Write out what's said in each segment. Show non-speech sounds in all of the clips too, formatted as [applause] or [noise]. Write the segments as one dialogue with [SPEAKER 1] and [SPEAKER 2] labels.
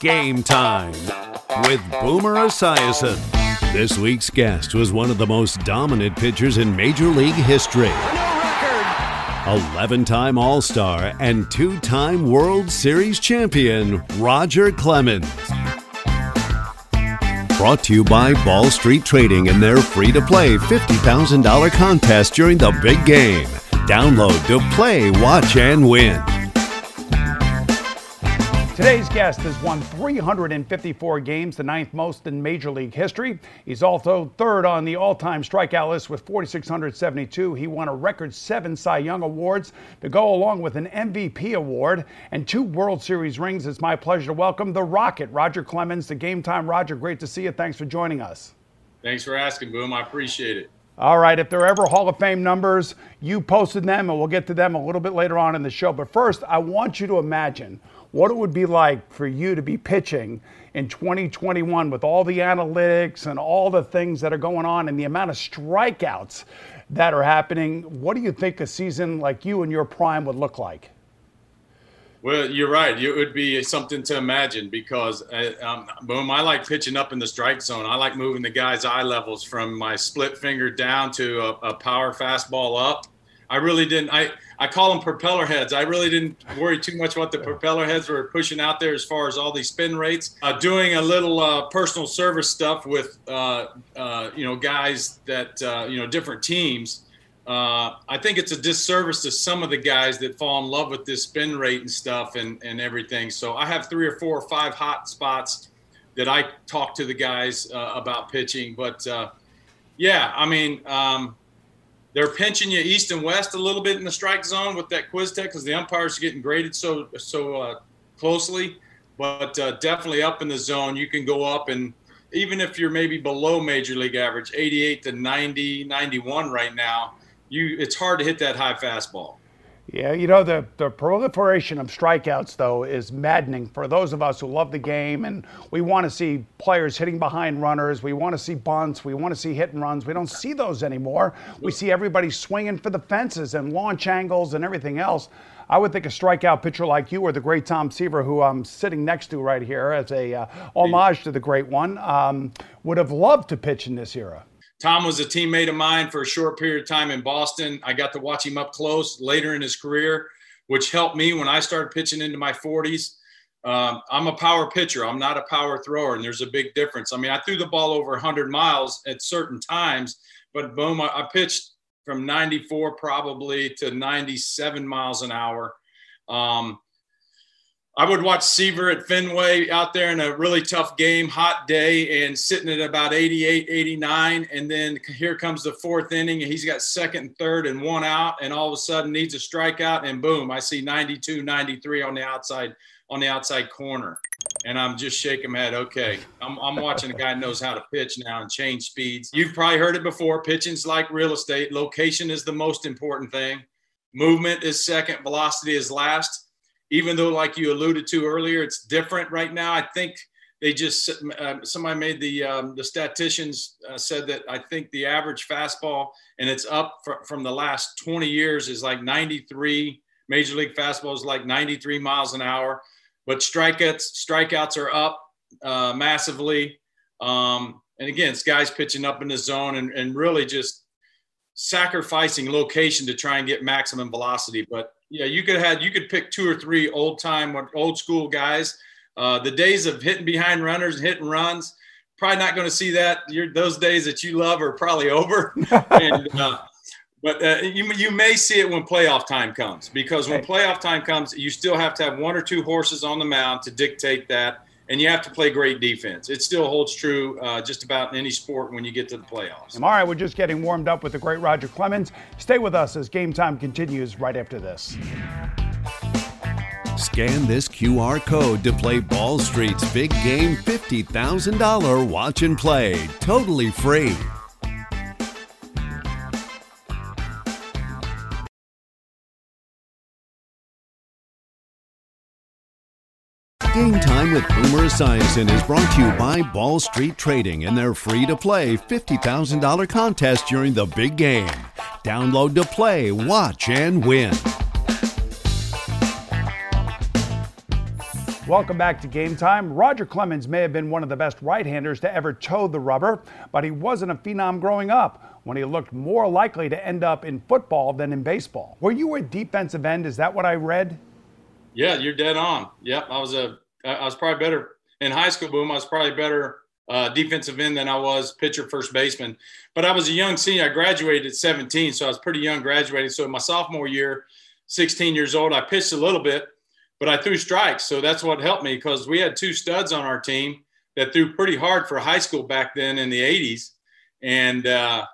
[SPEAKER 1] Game time with Boomer Esiason. This week's guest was one of the most dominant pitchers in Major League history. 11 time All Star and two time World Series champion, Roger Clemens. Brought to you by Ball Street Trading and their free to play $50,000 contest during the big game. Download to play, watch, and win.
[SPEAKER 2] Today's guest has won 354 games, the ninth most in Major League history. He's also third on the all time strikeout list with 4,672. He won a record seven Cy Young Awards to go along with an MVP award and two World Series rings. It's my pleasure to welcome the Rocket, Roger Clemens, the Game Time Roger. Great to see you. Thanks for joining us.
[SPEAKER 3] Thanks for asking, Boom. I appreciate it.
[SPEAKER 2] All right, if there are ever Hall of Fame numbers, you posted them, and we'll get to them a little bit later on in the show. But first, I want you to imagine what it would be like for you to be pitching in 2021 with all the analytics and all the things that are going on and the amount of strikeouts that are happening. What do you think a season like you and your prime would look like?
[SPEAKER 3] Well, you're right. It would be something to imagine because, uh, um, boom, I like pitching up in the strike zone. I like moving the guy's eye levels from my split finger down to a, a power fastball up. I really didn't. I I call them propeller heads. I really didn't worry too much what the propeller heads were pushing out there as far as all these spin rates. Uh, doing a little uh, personal service stuff with uh, uh you know guys that uh, you know different teams. Uh, I think it's a disservice to some of the guys that fall in love with this spin rate and stuff and, and everything. So I have three or four or five hot spots that I talk to the guys about pitching. But yeah, I mean, um, they're pinching you east and west a little bit in the strike zone with that QuesTec because the umpires are getting graded so so uh, closely. But uh, definitely up in the zone, you can go up and even if you're maybe below major league average, 88 to 90, 91 right now, you it's hard to hit that high fastball.
[SPEAKER 2] Yeah, you know, the, the proliferation of strikeouts, though, is maddening for those of us who love the game and we want to see players hitting behind runners. We want to see bunts. We want to see hit and runs. We don't see those anymore. We see everybody swinging for the fences and launch angles and everything else. I would think a strikeout pitcher like you or the great Tom Seaver, who I'm sitting next to right here as a uh, homage to the great one, um, would have loved to pitch in this era.
[SPEAKER 3] Tom was a teammate of mine for a short period of time in Boston. I got to watch him up close later in his career, which helped me when I started pitching into my 40s. Um, I'm a power pitcher. I'm not a power thrower, and there's a big difference. I mean, I threw the ball over 100 miles at certain times, but boom, I, I pitched from 94 probably to 97 miles an hour. Um, I would watch Seaver at Fenway out there in a really tough game, hot day, and sitting at about 88, 89. And then here comes the fourth inning, and he's got second and third and one out, and all of a sudden needs a strikeout, and boom, I see 92, 93 on the outside on the outside corner. And I'm just shaking my head. Okay, I'm, I'm watching a guy who knows how to pitch now and change speeds. You've probably heard it before. Pitching's like real estate. Location is the most important thing. Movement is second. Velocity is last even though, like you alluded to earlier, it's different right now. I think they just uh, somebody made the um, the statisticians uh, said that I think the average fastball and it's up fr- from the last 20 years is like 93. Major league fastball is like 93 miles an hour, but strikeouts strikeouts are up uh, massively. Um, and again, it's guys pitching up in the zone and, and really just sacrificing location to try and get maximum velocity. But yeah, you could have you could pick two or three old time, old school guys. Uh, the days of hitting behind runners and hitting runs, probably not going to see that. You're, those days that you love are probably [laughs] over. and, uh, but uh, you you may see it when playoff time comes because when playoff time comes, you still have to have one or two horses on the mound to dictate that and you have to play great defense. It still holds true uh, just about in any sport when you get to the playoffs.
[SPEAKER 2] All right, we're just getting warmed up with the great Roger Clemens. Stay with us as game time continues right after this.
[SPEAKER 1] Scan this QR code to play Ball Street's big game $50,000 watch and play, totally free. Game Time with Boomer Esiason is brought to you by Ball Street Trading and their free to play $50,000 contest during the big game. Download to play, watch, and win.
[SPEAKER 2] Welcome back to Game Time. Roger Clemens may have been one of the best right-handers to ever toe the rubber, but he wasn't a phenom growing up when he looked more likely to end up in football than in baseball. Were you a defensive end? Is that what I read?
[SPEAKER 3] Yeah, you're dead on. Yep, I was a I was probably better in high school. Boom, I was probably better uh, defensive end than I was pitcher, first baseman. But I was a young senior. I graduated at 17, so I was pretty young graduating. So in my sophomore year, 16 years old, I pitched a little bit but I threw strikes. So that's what helped me because we had two studs on our team that threw pretty hard for high school back then in the 80s. And, uh,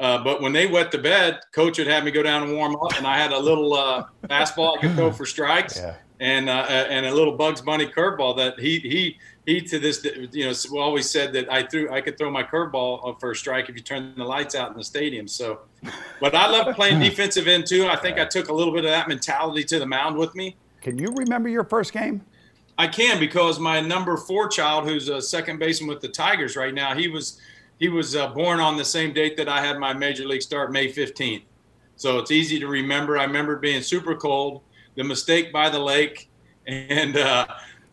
[SPEAKER 3] uh, but when they wet the bed, coach would have me go down and warm up, and I had a little uh, fastball I could throw for strikes, yeah. And uh, and a little Bugs Bunny curveball that he he he to this you know always said that I threw I could throw my curveball for a strike if you turn the lights out in the stadium. So, but I love playing [laughs] defensive end too. I think I took a little bit of that mentality to the mound with me.
[SPEAKER 2] Can you remember your first game?
[SPEAKER 3] I can because my number four child, who's a second baseman with the Tigers right now, he was he was uh, born on the same date that I had my major league start, May 15th. So it's easy to remember. I remember being super cold, the mistake by the lake, and uh,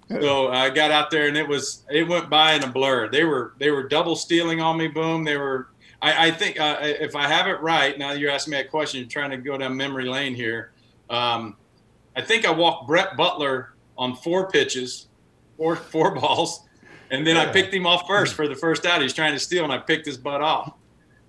[SPEAKER 3] so I got out there and it was it went by in a blur. They were they were double stealing on me. Boom. They were. I, I think uh, if I have it right, now you're asking me a question. You're trying to go down memory lane here. Um, I think I walked Brett Butler on four pitches, four four [laughs] balls, and then yeah. I picked him off first for the first out. He's trying to steal, and I picked his butt off.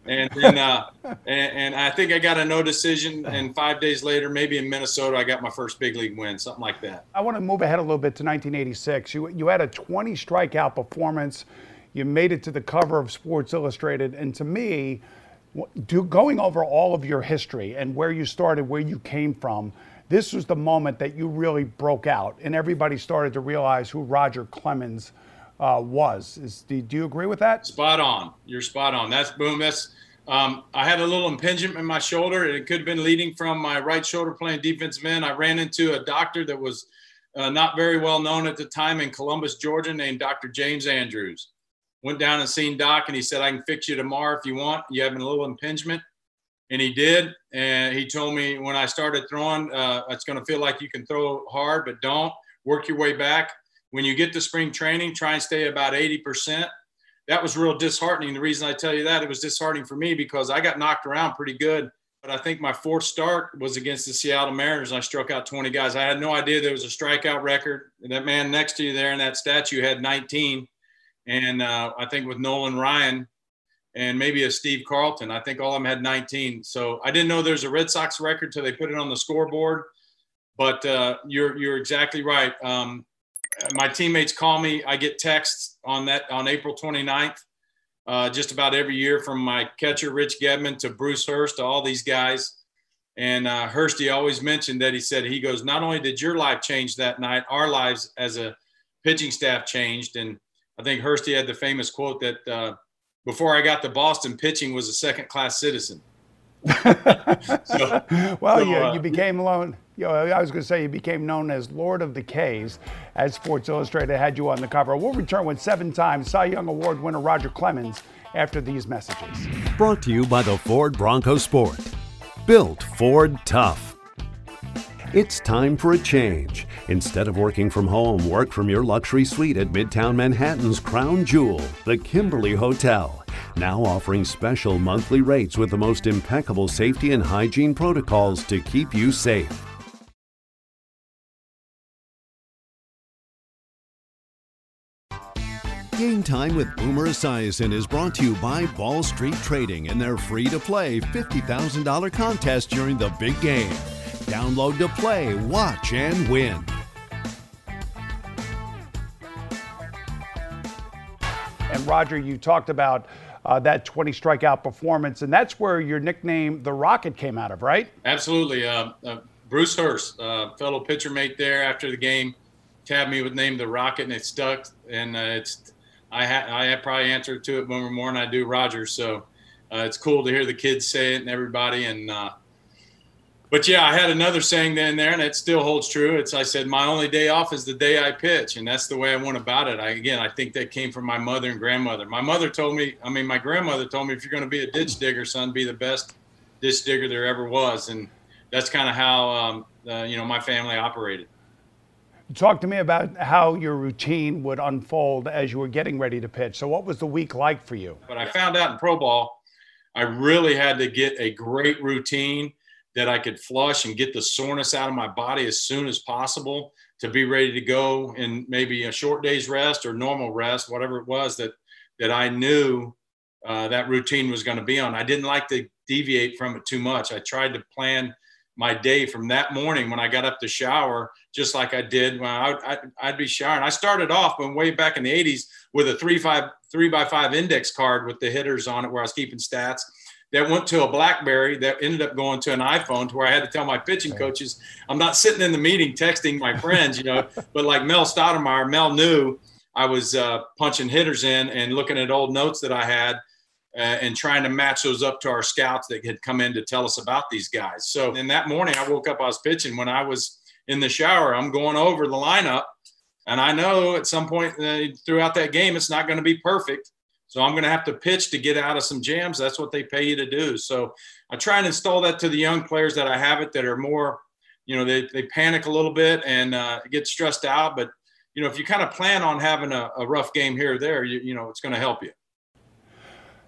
[SPEAKER 3] And then, uh, and, and, I think I got a no decision. And five days later, maybe in Minnesota, I got my first big league win, something like that.
[SPEAKER 2] I want to move ahead a little bit to 1986. You you had a 20 strikeout performance. You made it to the cover of Sports Illustrated, and to me, do, going over all of your history and where you started, where you came from this was the moment that you really broke out and everybody started to realize who Roger Clemens uh, was. Is, do, do, you agree with that?
[SPEAKER 3] Spot on. You're spot on. That's boom. That's um, I had a little impingement in my shoulder, and it could have been leading from my right shoulder playing defensive end. I ran into a doctor that was uh, not very well known at the time in Columbus, Georgia, named Dr. James Andrews. Went down and seen Doc, and he said, "I can fix you tomorrow if you want. You have a little impingement." and he did. And he told me when I started throwing, uh, it's going to feel like you can throw hard, but don't work your way back. When you get to spring training, try and stay about 80%. That was real disheartening. The reason I tell you that, it was disheartening for me because I got knocked around pretty good. But I think my fourth start was against the Seattle Mariners. I struck out 20 guys. I had no idea there was a strikeout record. And that man next to you there in that statue had 19. And uh, I think with Nolan Ryan, and maybe a Steve Carlton. I think all of them had 19. So I didn't know there's a Red Sox record till they put it on the scoreboard. But uh, you're you're exactly right. Um, my teammates call me. I get texts on that on April 29th, uh, just about every year from my catcher Rich Gedman to Bruce Hurst to all these guys. And uh, Hursty always mentioned that he said he goes, not only did your life change that night, our lives as a pitching staff changed. And I think Hursty had the famous quote that uh, before I got to Boston, pitching was a second class citizen. [laughs]
[SPEAKER 2] so, well, so, you, uh, you became known. You know, I was going to say you became known as Lord of the K's, as Sports Illustrated had you on the cover. We'll return with seven-time Cy Young Award winner Roger Clemens after these messages.
[SPEAKER 1] Brought to you by the Ford Bronco Sport. Built Ford Tough. It's time for a change. Instead of working from home, work from your luxury suite at Midtown Manhattan's crown jewel, the Kimberly Hotel. Now offering special monthly rates with the most impeccable safety and hygiene protocols to keep you safe. Game Time with Boomer Esiason is brought to you by Ball Street Trading and their free to play $50,000 contest during the big game. Download to play, watch, and win.
[SPEAKER 2] And Roger, you talked about uh, that 20 strikeout performance, and that's where your nickname, the Rocket, came out of, right?
[SPEAKER 3] Absolutely. Uh, uh, Bruce Hurst, uh, fellow pitcher mate there after the game, tabbed me with name the Rocket, and it stuck. And uh, it's I I probably answered to it more more than I do Roger. So uh, it's cool to hear the kids say it and everybody. And but yeah, I had another saying then there, and it still holds true. It's I said my only day off is the day I pitch, and that's the way I went about it. I again, I think that came from my mother and grandmother. My mother told me, I mean, my grandmother told me, if you're going to be a ditch digger, son, be the best ditch digger there ever was, and that's kind of how um, uh, you know my family operated.
[SPEAKER 2] Talk to me about how your routine would unfold as you were getting ready to pitch. So, what was the week like for you?
[SPEAKER 3] But I found out in pro ball, I really had to get a great routine that I could flush and get the soreness out of my body as soon as possible to be ready to go in maybe a short day's rest or normal rest, whatever it was that that I knew uh, that routine was going to be on. I didn't like to deviate from it too much. I tried to plan my day from that morning when I got up to shower, just like I did when I, would be showering. I started off when way back in the 80s with a three five three by five index card with the hitters on it, where I was keeping stats. That went to a BlackBerry that ended up going to an iPhone, to where I had to tell my pitching coaches, I'm not sitting in the meeting texting my friends, you know. [laughs] but like Mel Stottlemyre, Mel knew I was uh, punching hitters in and looking at old notes that I had and trying to match those up to our scouts that had come in to tell us about these guys. So in that morning, I woke up, I was pitching. When I was in the shower, I'm going over the lineup, and I know at some point uh, throughout that game, it's not going to be perfect. So I'm going to have to pitch to get out of some jams. That's what they pay you to do. So I try and install that to the young players that I have it that are more, you know, they, they panic a little bit and uh, get stressed out. But, you know, if you kind of plan on having a, a rough game here or there, you, you know, it's going to help you.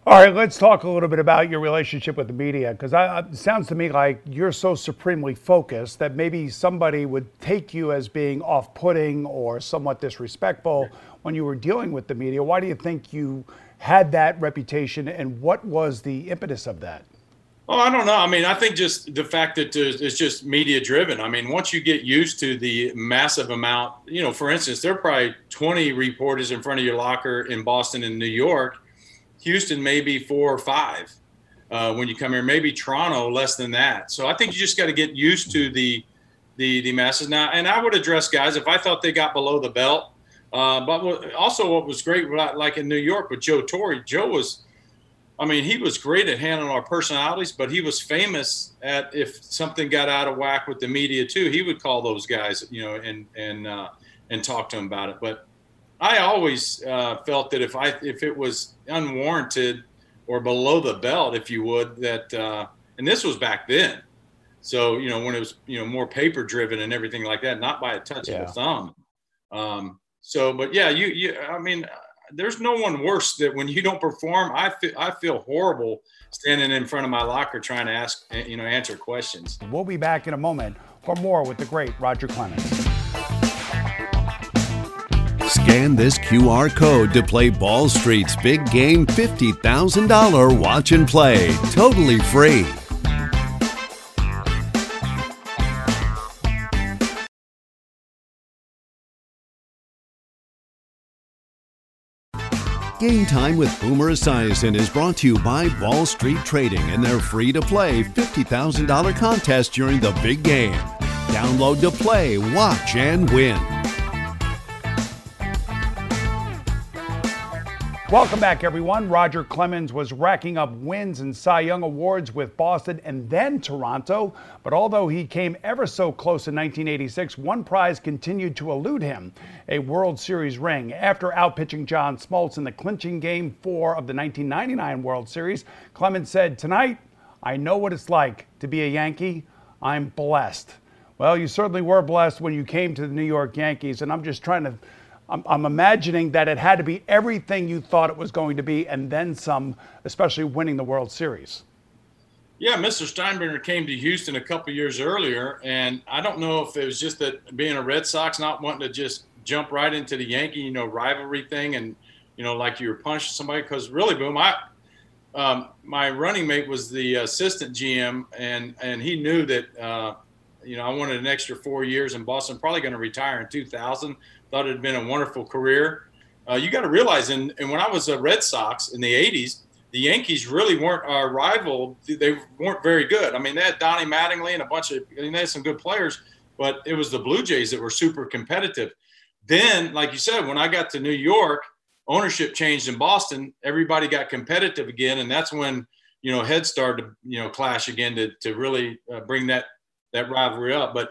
[SPEAKER 2] All right, let's talk a little bit about your relationship with the media because it sounds to me like you're so supremely focused that maybe somebody would take you as being off putting or somewhat disrespectful when you were dealing with the media. Why do you think you had that reputation and what was the impetus of that?
[SPEAKER 3] Oh, I don't know. I mean, I think just the fact that it's just media driven. I mean, once you get used to the massive amount, you know, for instance, there are probably 20 reporters in front of your locker in Boston and New York Houston maybe four or five uh, when you come here. Maybe Toronto less than that. So I think you just got to get used to the the the masses now. And I would address guys if I thought they got below the belt. Uh, but also, what was great, like in New York with Joe Torre, Joe was, I mean, he was great at handling our personalities, but he was famous at if something got out of whack with the media too, he would call those guys, you know, and and uh, and talk to them about it. But I always uh, felt that if I if it was unwarranted or below the belt, if you would, that uh, and this was back then. So you know when it was you know more paper driven and everything like that, not by a touch yeah. of a thumb. Um, so, but yeah, you you I mean, there's no one worse that when you don't perform. I feel I feel horrible standing in front of my locker trying to ask you know answer questions.
[SPEAKER 2] We'll be back in a moment for more with the great Roger Clemens.
[SPEAKER 1] Scan this QR code to play Ball Street's big game $50,000 watch and play. Totally free. Game Time with Boomer Esiason is brought to you by Ball Street Trading and their free to play $50,000 contest during the big game. Download to play, watch, and win.
[SPEAKER 2] Welcome back, everyone. Roger Clemens was racking up wins and Cy Young awards with Boston and then Toronto. But although he came ever so close in 1986, one prize continued to elude him a World Series ring. After outpitching John Smoltz in the clinching game four of the 1999 World Series, Clemens said, Tonight, I know what it's like to be a Yankee. I'm blessed. Well, you certainly were blessed when you came to the New York Yankees, and I'm just trying to I'm, I'm, imagining that it had to be everything you thought it was going to be and then some, especially winning the World Series.
[SPEAKER 3] Yeah, Mr. Steinbrenner came to Houston a couple years earlier, and I don't know if it was just that being a Red Sox, not wanting to just jump right into the Yankee, you know, rivalry thing, and you know, like you were punching somebody. Because really, boom, I, um, my running mate was the assistant GM, and and he knew that, uh, you know, I wanted an extra four years in Boston, probably going to retire in 2000 thought it had been a wonderful career. Uh, you got to realize, and, and when I was a Red Sox in the 80s, the Yankees really weren't our rival. They weren't very good. I mean, they had Donnie Mattingly and a bunch of, I mean, they had some good players, but it was the Blue Jays that were super competitive. Then, like you said, when I got to New York, ownership changed in Boston. Everybody got competitive again, and that's when you know heads started to you know clash again to to really uh, bring that that rivalry up. But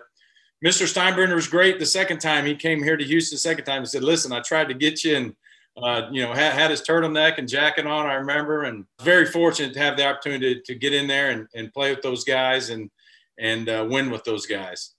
[SPEAKER 3] Mr. Steinbrenner was great the second time he came here to Houston. The second time he said, "Listen, I tried to get you and." Uh, you know, had, had, his turtleneck and jacket on, I remember, and very fortunate to have the opportunity to, to get in there and, and play with those guys and and uh, win with those guys.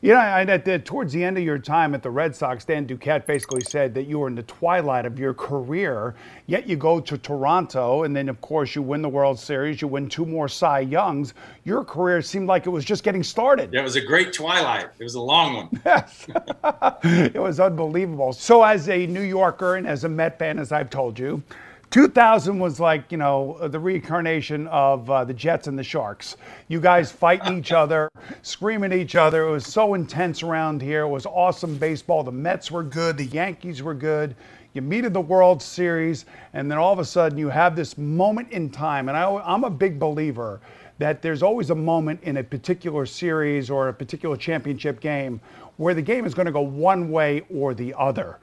[SPEAKER 2] You know, I, at the, towards the end of your time at the Red Sox, Dan Duquette basically said that you were in the twilight of your career. Yet you go to Toronto, and then of course you win the World Series. You win two more Cy Youngs. Your career seemed like it was just getting started.
[SPEAKER 3] It was a great twilight. It was a long one. [laughs]
[SPEAKER 2] Yes, [laughs] it was unbelievable. So, as a New Yorker and as a Met fan, as I've told you, 2000 was like, you know, the reincarnation of uh, the Jets and the Sharks. You guys fighting each other, [laughs] screaming at each other. It was so intense around here. It was awesome baseball. The Mets were good, the Yankees were good. You meet in the World Series, and then all of a sudden you have this moment in time. And I, I'm a big believer that there's always a moment in a particular series or a particular championship game where the game is going to go one way or the other.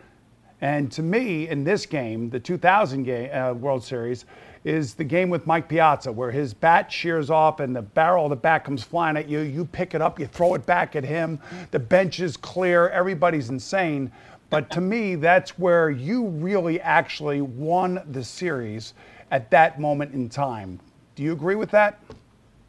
[SPEAKER 2] And to me, in this game, the 2000 game, uh, World Series, is the game with Mike Piazza, where his bat shears off and the barrel of the bat comes flying at you. You pick it up, you throw it back at him. The bench is clear, everybody's insane. But to me, that's where you really actually won the series at that moment in time. Do you agree with that?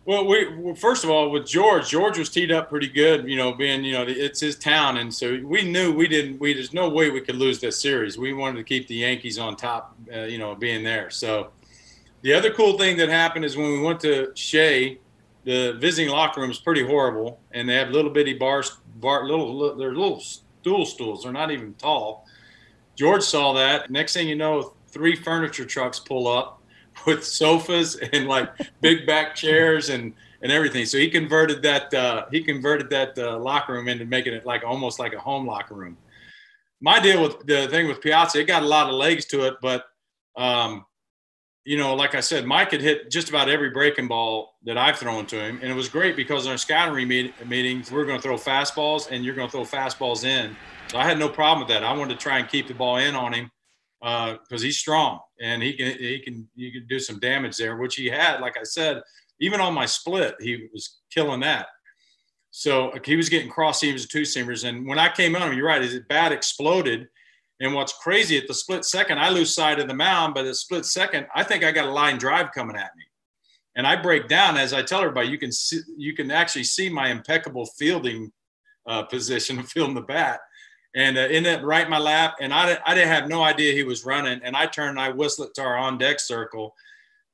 [SPEAKER 3] Well, we well, first of all with George, George was teed up pretty good. You know, being you know it's his town, and so we knew we didn't. We there's no way we could lose this series. We wanted to keep the Yankees on top. Uh, you know, being there. So the other cool thing that happened is when we went to Shea, the visiting locker room is pretty horrible, and they have little bitty bars, bar, little they're little stool stools. They're not even tall. George saw that. Next thing you know, three furniture trucks pull up with sofas and like big back chairs and and everything. So he converted that uh, he converted that uh, locker room into making it like almost like a home locker room. My deal with the thing with Piazza, it got a lot of legs to it, but um, you know, like I said, Mike had hit just about every breaking ball that I've thrown to him, and it was great because in our scouting meet- meetings, we are going to throw fastballs, and you're going to throw fastballs in. So I had no problem with that. I wanted to try and keep the ball in on him because uh, he's strong and he can he can you can do some damage there, which he had. Like I said, even on my split, he was killing that. So he was getting cross seamers and two seamers. And when I came on him, you're right, his bat exploded. And what's crazy at the split second, I lose sight of the mound, but at the split second, I think I got a line drive coming at me. And I break down as I tell everybody, you can see, you can actually see my impeccable fielding uh, position, [laughs] fielding the bat and uh, in it right in my lap. And I, I didn't have no idea he was running. And I turned and I whistled to our on deck circle.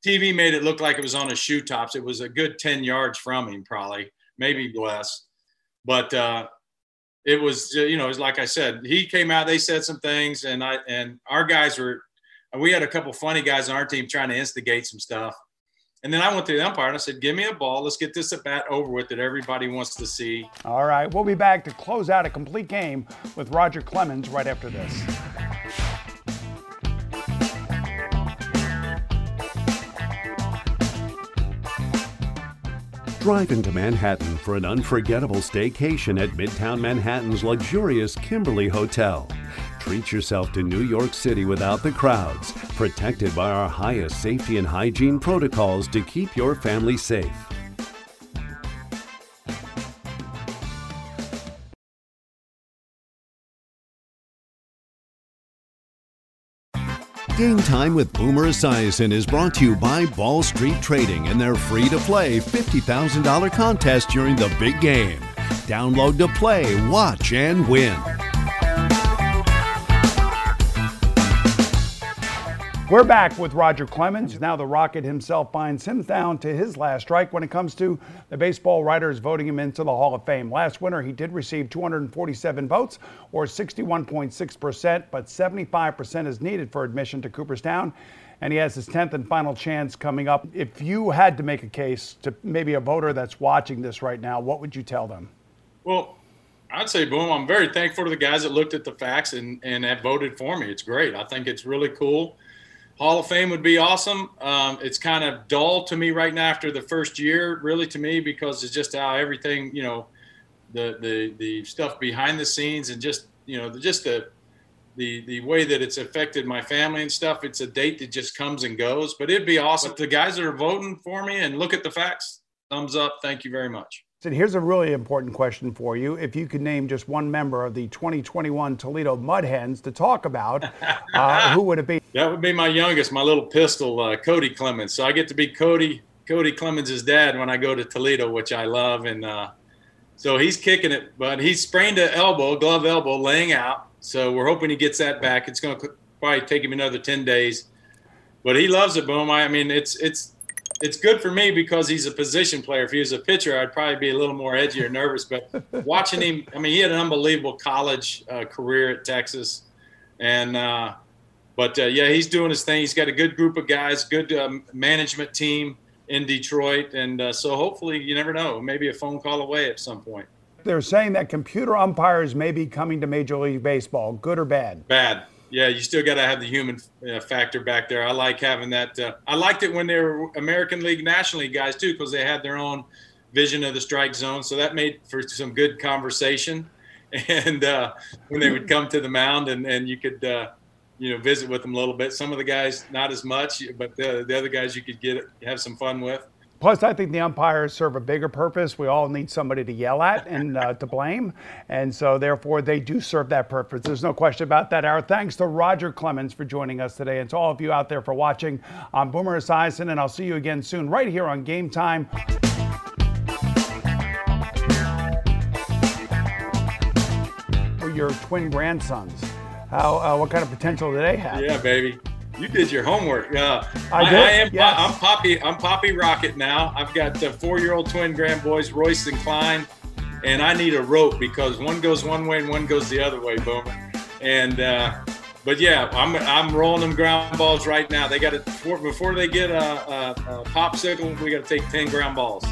[SPEAKER 3] TV made it look like it was on his shoe tops. It was a good 10 yards from him, probably, maybe less. But uh, it was, you know, it was like I said, he came out, they said some things, and I and our guys were, we had a couple funny guys on our team trying to instigate some stuff. And then I went to the umpire and I said, Give me a ball. Let's get this at bat over with that everybody wants to see.
[SPEAKER 2] All right. We'll be back to close out a complete game with Roger Clemens right after this.
[SPEAKER 1] Drive into Manhattan for an unforgettable staycation at Midtown Manhattan's luxurious Kimberly Hotel. Treat yourself to New York City without the crowds, protected by our highest safety and hygiene protocols to keep your family safe. Game Time with Boomer Esiason is brought to you by Ball Street Trading and their free to play $50,000 contest during the big game. Download to play, watch, and win.
[SPEAKER 2] We're back with Roger Clemens. Now the Rocket himself binds him down to his last strike when it comes to the baseball writers voting him into the Hall of Fame. Last winter, he did receive 247 votes, or 61.6%, but 75% is needed for admission to Cooperstown. And he has his 10th and final chance coming up. If you had to make a case to maybe a voter that's watching this right now, what would you tell them?
[SPEAKER 3] Well, I'd say, boom, I'm very thankful to the guys that looked at the facts and, and have voted for me. It's great. I think it's really cool. Hall of Fame would be awesome. Um, it's kind of dull to me right now after the first year, really to me, because it's just how everything, you know, the the the stuff behind the scenes and just you know just the the the way that it's affected my family and stuff. It's a date that just comes and goes. But it'd be awesome. The guys that are voting for me and look at the facts. Thumbs up. Thank you very much.
[SPEAKER 2] And here's a really important question for you. If you could name just one member of the 2021 Toledo Mud Hens to talk about, [laughs] uh, who would it be?
[SPEAKER 3] That would be my youngest, my little pistol, uh, Cody Clemens. So I get to be Cody Cody Clemens' dad when I go to Toledo, which I love, and uh, So he's kicking it, but he sprained an elbow, glove elbow, laying out. So we're hoping he gets that back. It's going to probably take him another ten days, but he loves it, Boom. I mean, it's it's it's good for me because he's a position player. If he was a pitcher, I'd probably be a little more edgy or nervous. But [laughs] watching him, I mean, he had an unbelievable college uh, career at Texas, and uh, but uh, yeah, he's doing his thing. He's got a good group of guys, good um, management team in Detroit, and uh, so hopefully, you never know, maybe a phone call away at some point.
[SPEAKER 2] They're saying that computer umpires may be coming to Major League Baseball. Good or bad?
[SPEAKER 3] Bad. Yeah, you still got to have the human uh, factor back there. I like having that. Uh, I liked it when they were American League, National League guys too, because they had their own vision of the strike zone. So that made for some good conversation. [laughs] And uh, when they would come to the mound, and, and you could uh, you know visit with them a little bit. Some of the guys not as much, but the, the other guys you could get have some fun with.
[SPEAKER 2] Plus, I think the umpires serve a bigger purpose. We all need somebody to yell at and uh, to blame. And so, therefore, they do serve that purpose. There's no question about that. Our thanks to Roger Clemens for joining us today and to all of you out there for watching. I'm Boomer Esiason, and I'll see you again soon right here on Game Time. Your twin grandsons. How, uh, what kind of potential do they have?
[SPEAKER 3] Yeah, baby. You did your homework. Uh,
[SPEAKER 2] I did. I, I am.
[SPEAKER 3] Yes. I'm Poppy. I'm Poppy Rocket now. I've got the four-year-old twin grand boys, Royce and Klein, and I need a rope because one goes one way and one goes the other way, Boomer. And uh, but yeah, I'm I'm rolling them ground balls right now. They got to before, before they get a, a, a popsicle. We got to take ten ground balls.